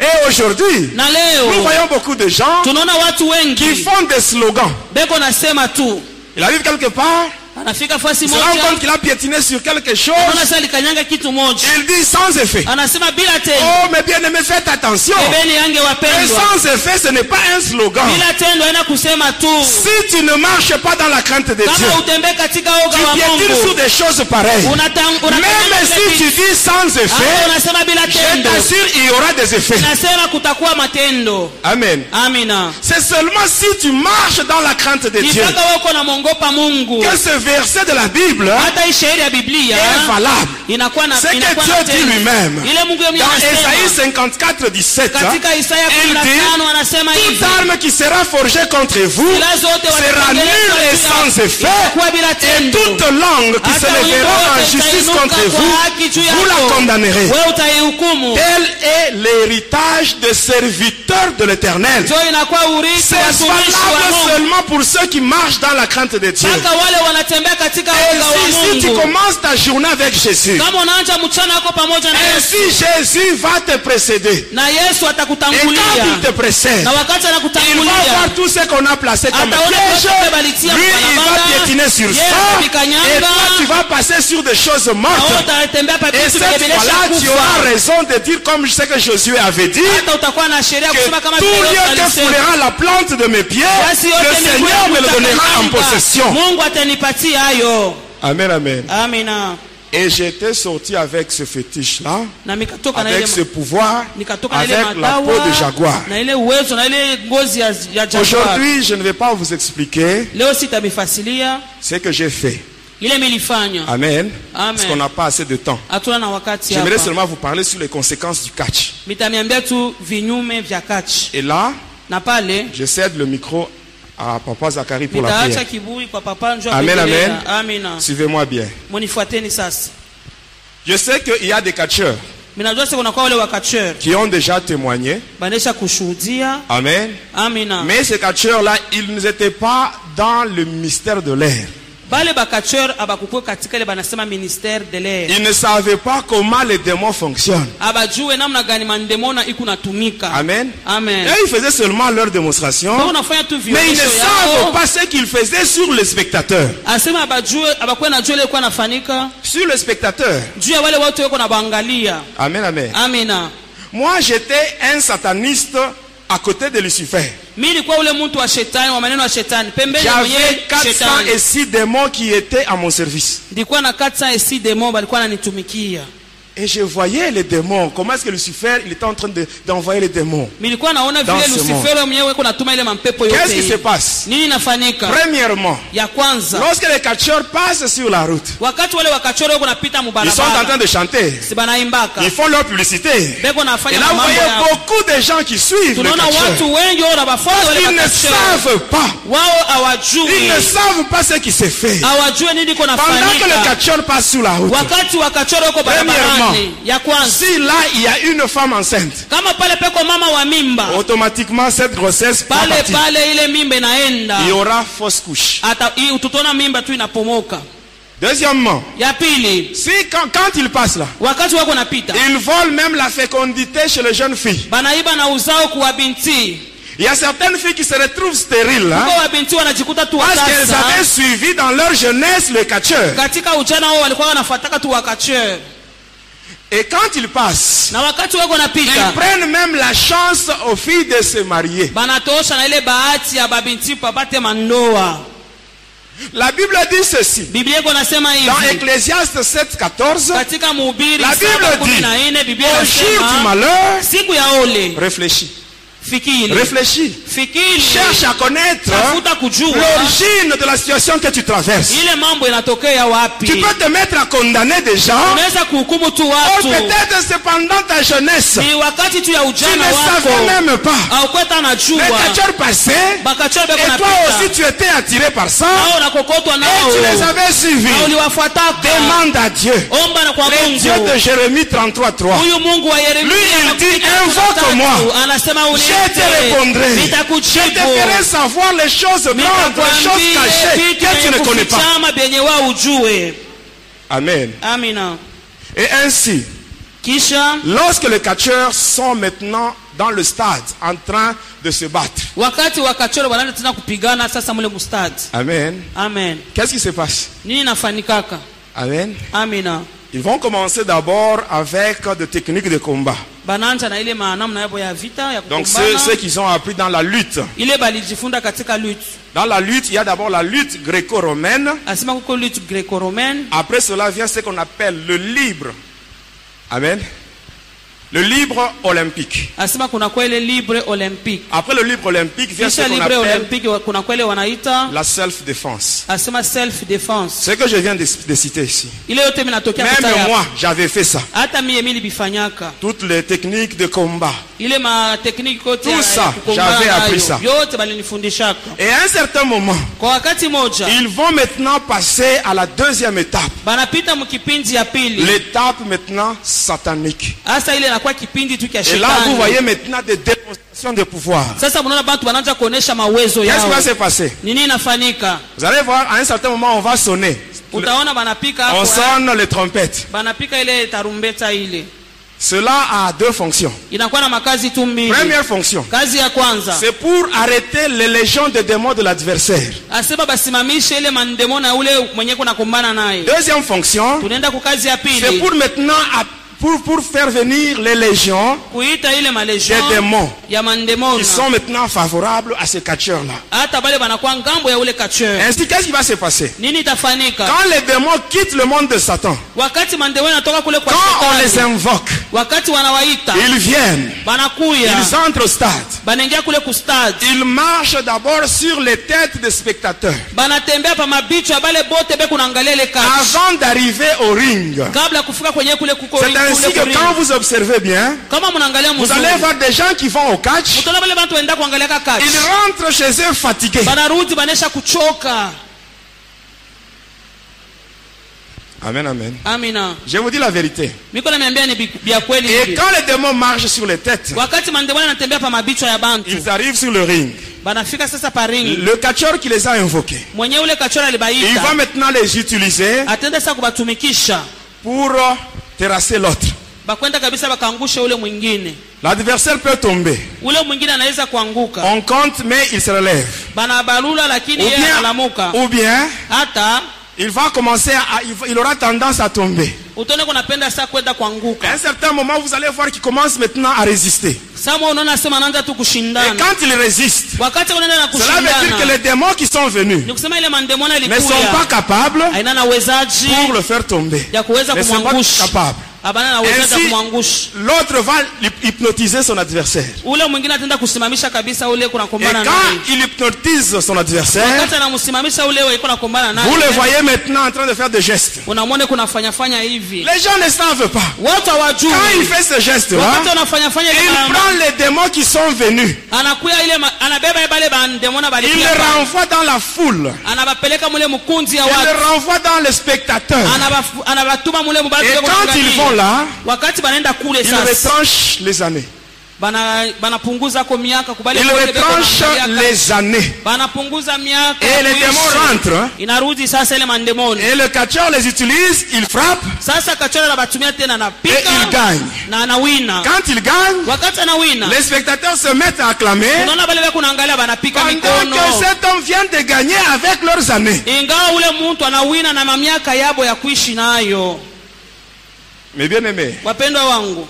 Et aujourd'hui, nous voyons beaucoup de gens qui font des slogans. Il arrive quelque part, anafika fasi compte qu'il a piétiné sur quelque chose. ona sasa alikanyanga kitu moja Il dit sans effet. anasema bila tendo Oh, mes bien-aimés, faites attention. ebeni yange Et wapendwa sans effet, ce n'est pas un slogan. bila tendo aina kusema tu Si tu ne marches pas dans la crainte de Dieu, kama utembee katika oga tu piétines sur des choses pareilles. Même si tu dis sans effet, Hapo unasema bila je tendo t'assure, il y aura des effets. nasema kutakuwa matendo Amen. amina C'est seulement si tu marches dans la crainte de Dieu uko mungu que ce verset de la Bible biblia est valable. C'est que Dieu dit lui-même. Dans Esaïe anasema 54, 17, hein, il 15 anasema toute arme qui sera forgée contre vous sera nulle et sans effet. Et toute langue qui se lèvera en justice contre vous, vous la condamnerez. Tel est l'héritage des serviteurs de l'éternel. C'est valable seulement pour ceux qui marchent dans la crainte de Dieu. Katika Et oga si, si tu commences ta journée avec Jésus, kama unaanza mchana wako pamoja na ainsi yesu Jésus va te précéder. na yesu Et quand il te précède, na wakati il va voir tout ce qu'on a placé comme piège. Lui, il va piétiner sur ça. Et toi, tu vas passer sur des choses mortes. Et cette fois-là, tu auras raison de dire, comme je sais que Josué avait dit, que tout lieu que foulera la plante de mes pieds, le Seigneur me le donnera en possession. Hayo Amen, amen. amina Et j'étais sorti avec ce fétiche-là, avec ce pouvoir, avec la peau de jaguar. Aujourd'hui, je ne vais pas vous expliquer ce que j'ai fait. Amen. Amen. Parce qu'on n'a pas assez de temps. J'aimerais seulement vous parler sur les conséquences du catch. Et là, je cède le micro à Papa Zachary pour la prière. Amen, amen. Suivez-moi bien. Je sais qu'il y a des catcheurs qui ont déjà témoigné. Amen. Mais ces catcheurs-là, ils n'étaient pas dans le mystère de l'air. Ils ne savaient pas comment les démons fonctionnent. Amen. amen Et ils faisaient seulement leur démonstration. Mais ils ne savent pas ce qu'ils faisaient sur le spectateur. Sur le spectateur. Amen, amen. amina Moi, j'étais un sataniste à côté de Lucifer. pembeni ya J'avais mwenyewe 406 shetani démons qui étaient à mon service. Nilikuwa na 406 demo balikuwa nanitumikia Et je voyais les démons. Comment est-ce que Lucifer, il était en train de- d'envoyer les démons Dans ce Qu'est-ce qui se passe? Premièrement, lorsque les catcheurs passent sur la route, ils sont en train de chanter. Ils font leur publicité. Et là, vous voyez beaucoup de gens qui suivent Ils ne savent pas. Ils ne savent pas ce qui se fait. Pendant que le nafanyika catcheur passe sur la route, wako premièrement, si là il y a une femme enceinte, automatiquement cette grossesse va partir. Il y aura fausse couche. Deuxièmement, si quand, quand il passe là, wakati wako napita il vole même la fécondité chez les jeunes filles. Il y a certaines filles qui se retrouvent stériles hein, parce qu'elles avaient suivi dans leur jeunesse le catcheur. Et quand ils passent, ils prennent même la chance aux filles de se marier. La Bible dit ceci. Dans Ecclésiaste 7, 14, katika mhubiri La Bible dit, au jour du malheur, réfléchis. Réfléchis. Cherche à connaître hein, l'origine de la situation que tu traverses. Tu peux te mettre à condamner des gens. Ou watu peut-être c'est pendant ta jeunesse. tu ne savais même pas. aukweta Le najua catcheur passait. bakachoro beko Et toi aussi tu étais attiré par ça. Et tu les avais suivis. Demande à Dieu. Le Dieu de Jérémie 33, 3. huyu mungu wa yeremia Lui, il dit, invoque-moi. Je te répondrai. Je te ferai savoir les choses grandes, les choses cachées que tu ne connais pas. Amen. amina Et ainsi, kisha lorsque les catcheurs sont maintenant dans le stade en train de se battre. Amen. amen Qu'est-ce qui se passe? Amen. amina Ils vont commencer d'abord avec des techniques de combat. Donc ceux, ceux qu'ils ont appris dans la lutte. Dans la lutte, il y a d'abord la lutte gréco-romaine. Après cela vient ce qu'on appelle le libre. Amen. Le libre olympique. asema kuna kwa ile libre olympique Après le libre olympique vient ce qu'on libre appelle olympique wa- kuna kwa ile wanaita la self-défense. asema self defense Ce que je viens de, de citer ici. ile yote minatokea Même moi, j'avais fait ça. hata Toutes les techniques de combat. Ile matekniki yote Tout ça, j'avais appris ça. yote balinifundishaka Et à un certain moment, kwa wakati moja ils vont maintenant passer à la deuxième étape. banapita mkipindi ya pili L'étape maintenant satanique. hasa ile inakuwa kipindi tu kya Et là, vous voyez maintenant des démonstrations de pouvoir. sasa mnaona bantu wanaanza kuonesha mawezo Qu'est-ce qui va se passer? Nini inafanyika? Vous allez voir, à un certain moment, on va sonner. utaona banapika On sonne les trompettes. banapika ile tarumbeta ile Cela a deux fonctions. Première fonction, c'est pour arrêter les légions de démons de l'adversaire. Deuxième fonction, c'est pour maintenant pour, pour faire venir les légions des démons. qui sont maintenant favorables à ces catcheurs-là. ule kacheur Ainsi, qu'est-ce qui va se passer? Quand les démons quittent le monde de Satan, quand on les invoque, ils viennent, banakuya ils entrent au stade. kule kustadi Ils marchent d'abord sur les têtes des spectateurs. Avant d'arriver au ring, c'est ainsi que quand vous observez bien, vous allez voir des gens qui vont au catch, ils rentrent chez eux fatigués. Amen, amen. amina Je vous dis la vérité. Et quand les démons marchent sur les têtes, ils arrivent sur le ring. Le catcheur qui les a invoqués, il va maintenant les utiliser pour euh, terrasser l'autre. bakwenda kabisa bakaangushe ule mwingine L'adversaire peut tomber. ule mwingine anaweza kuanguka On compte, mais il se relève. banabalula lakini Ou yeye bien, analamuka ou bien hata il va commencer à, il aura tendance à tomber. À un certain moment, vous allez voir qu'il commence maintenant à résister. Et quand il résiste, cela veut dire que les démons qui sont venus ne sont pas capables pour le faire tomber. Ne sont pas capables. Ainsi, l'autre va hypnotiser son adversaire. Et quand il hypnotise son adversaire, vous le voyez maintenant en train de faire des gestes. Les gens ne savent pas. watu hawajui Quand il fait ce wanafanyafanya il prend les démons qui sont venus. Il les renvoie dans la foule. Il les renvoie dans les spectateurs. Et quand ils kuangalia. Vont là, ils retranchent les années. Ils beko retranchent les années. Et les démons rentrent. hein. Et le catcheur les utilise, il frappe et il gagne. Quand il gagne, les spectateurs se mettent à acclamer pendant que cet homme vient de gagner avec leurs années. Mes bien-aimés. Wapendwa wangu.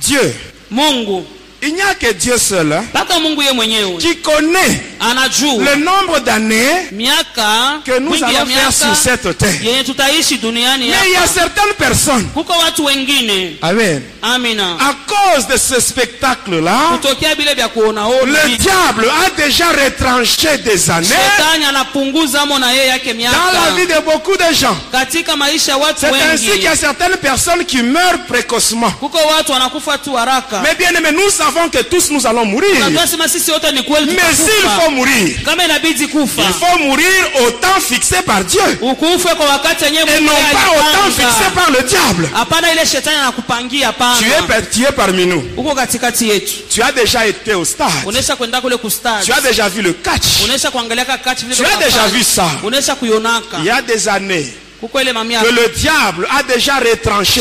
Dieu. Mungu il n'y a que Dieu seul hein, qui connaît anajua. le nombre d'années que nous allons faire sur cette terre. Mais il y a certaines personnes, Amen, à cause de ce spectacle-là, le diable a déjà retranché des années dans la vie de beaucoup de gens. C'est ainsi qu'il y a certaines personnes qui meurent précocement. Mais bien aimé, nous savons que tous nous allons mourir. Mais s'il faut mourir, il faut mourir au temps fixé par Dieu. Et non pas au temps fixé par le diable. Tu es, tu es parmi nous. Tu as déjà été au stade. Tu as déjà vu le catch. Tu as déjà vu ça. Il y a des années que le diable a déjà retranché.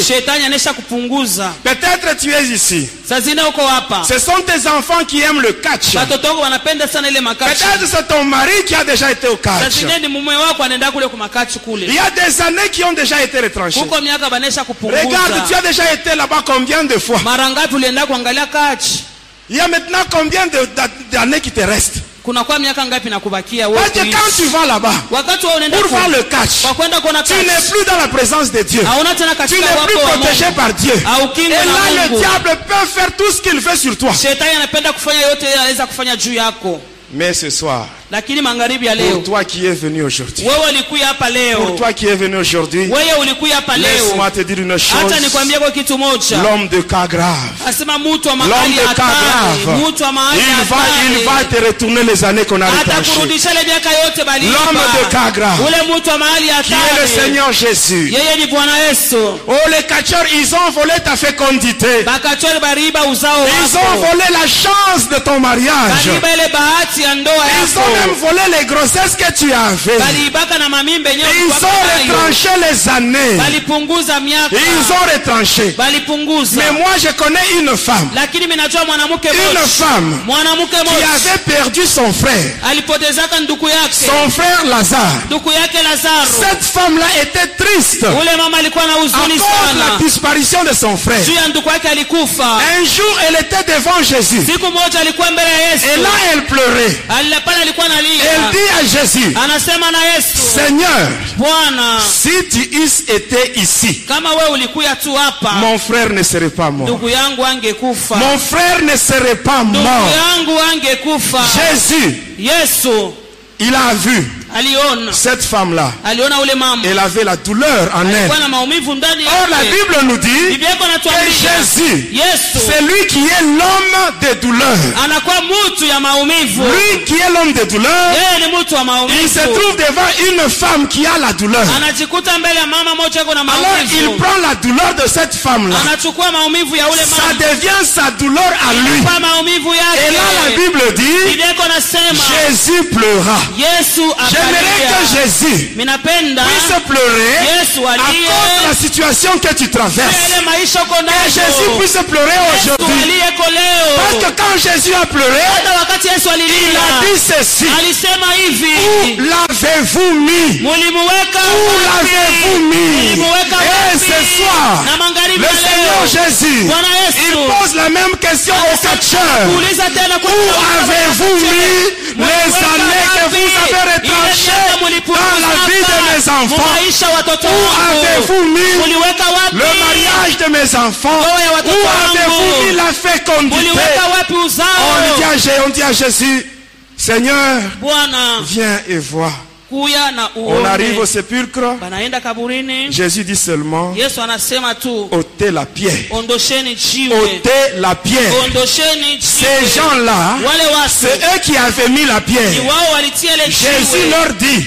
Peut-être tu es ici. Ce sont tes enfants qui aiment le catch. Peut-être c'est ton mari qui a déjà été au catch. Il y a des années qui ont déjà été retranchées. Regarde, tu as déjà été là-bas combien de fois? Il y a maintenant combien d'années qui te restent? Kunakuwa miaka ngapi na kubakia? Wewe Parce que kuishi? quand tu vas là-bas wakati wewe unaenda pour voir le catch, kwa kwenda kuona tu n'es plus dans la présence de Dieu. hauna tena Tu n'es plus protégé par Dieu. Et là, le diable peut faire tout ce qu'il veut sur toi. shetani anapenda kufanya yote ile anaweza kufanya juu yako Mais ce soir, lakini magharibi ya pour toi qui es venu aujourd'hui, wewe ulikuya hapa pour toi qui es venu aujourd'hui, wewe ulikuya hapa leo. laisse-moi te dire une hata chose. nikwambie kwa kitu moja. L'homme de cas grave, asema mtu wa l'homme mahali de cas hatari. grave, mtu wa mahali il va, il va hatari te retourner les années qu'on a retranchées. atakurudisha ile miaka yote baliiba L'homme de cas grave, ule mtu wa mahali qui est le Seigneur Jésus? yeye ni bwana yesu. Oh, les catcheurs, ils ont volé ta fécondité. bakachori bariba uzao Ils ont volé la chance de ton mariage. baliiba ile bahati ya ndoa Ils ont même volé les grossesses que tu mamimbe yenyewe Ils ont retranché les années. Ils ont retranché. Mais moi, je connais une femme. Une femme qui avait perdu son frère. Son frère Lazare. Cette femme-là était triste à cause de la disparition de son frère. Un jour, elle était devant Jésus. Et là, elle pleurait. Elle dit à Jésus, Seigneur, si tu eusses été ici, mon frère ne serait pas mort. Mon frère ne serait pas mort. Jésus, yesu il a vu aliona cette aliona ule mama Elle avait la douleur en elle. Or, la Bible nous dit que Jésus, c'est lui qui est l'homme des douleurs. anakuwa mtu ya maumivu Lui qui est l'homme des douleurs, yeye ni mtu wa il se trouve devant une femme qui a la douleur. anajikuta mbele ya mama moja iko na Alors, il prend la douleur de cette femme-là. anachukua maumivu ya ule Ça devient sa douleur à lui. kwa maumivu Et là, la Bible dit, Jésus pleura. yesu J'aimerais que Jésus puisse pleurer à cause de la situation que tu traverses. Que Jésus puisse pleurer aujourd'hui. Parce que quand Jésus a pleuré, il a dit ceci. Où l'avez-vous mis? Où l'avez-vous mis? Et wapi? ce soir, le Seigneur Jésus, il pose la même question aux kwa Où avez-vous mis? Les années que vous avez retranchées dans la vie de mes enfants. Où avez-vous mis le mariage de mes enfants? Où avez-vous mis la fécondité on dit, à, Jésus, Seigneur, viens et vois. On arrive au sépulcre. Jésus dit seulement ôtez la pierre. ôtez la pierre. Ces gens-là, c'est eux qui avaient mis la pierre. Jésus leur dit,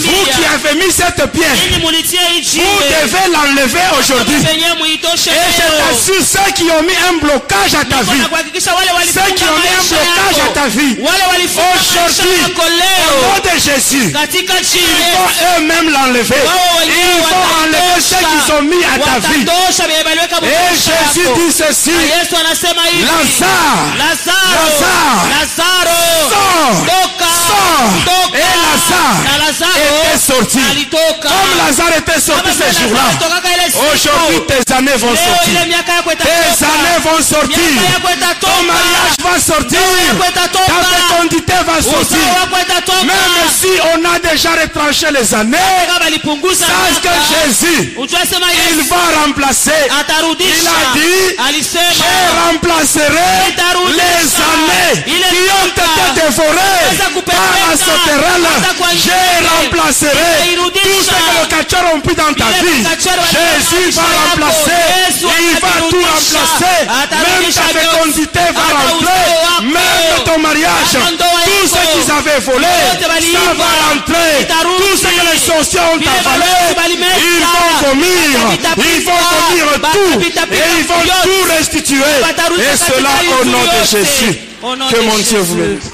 vous qui avez mis cette pierre, vous devez l'enlever aujourd'hui. Et je leo. t'assure, ceux qui ont mis un blocage à ta vie, ceux qui ont mis un blocage à ta vie, aujourd'hui, au nom de Jésus, ils vont eux-mêmes l'enlever. Ils vont enlever ceux qui sont mis à ta vie. Et Jésus dit ceci, hivi. Lazare, Lazare, Lazaro sors, Et Lazare Lazaro était sorti. Comme Lazare était sorti alitoka ile siku. aujourd'hui tes années vont sortir. Tes années vont sortir. Ton mariage va sortir. Ta fécondité va sortir. Même si on a déjà retranché les années, sache que Jésus, il va remplacer. Il a dit, Je remplacerai les années qui ont été dévorées par la sauterelle. Je remplacerai tout ce que le cacheur ont pris dans ta vie. Jésus va remplacer. Il va tout remplacer. Même ta fécondité va rentrer. Même ton mariage. Tout ce qu'ils avaient volé, ça va rentrer. Tout ce que les sorciers ont avalé, ils vont vomir. Ils vont vomir tout. Et ils vont tout restituer. Et cela au nom de Jésus. Que mon Dieu vous bénisse.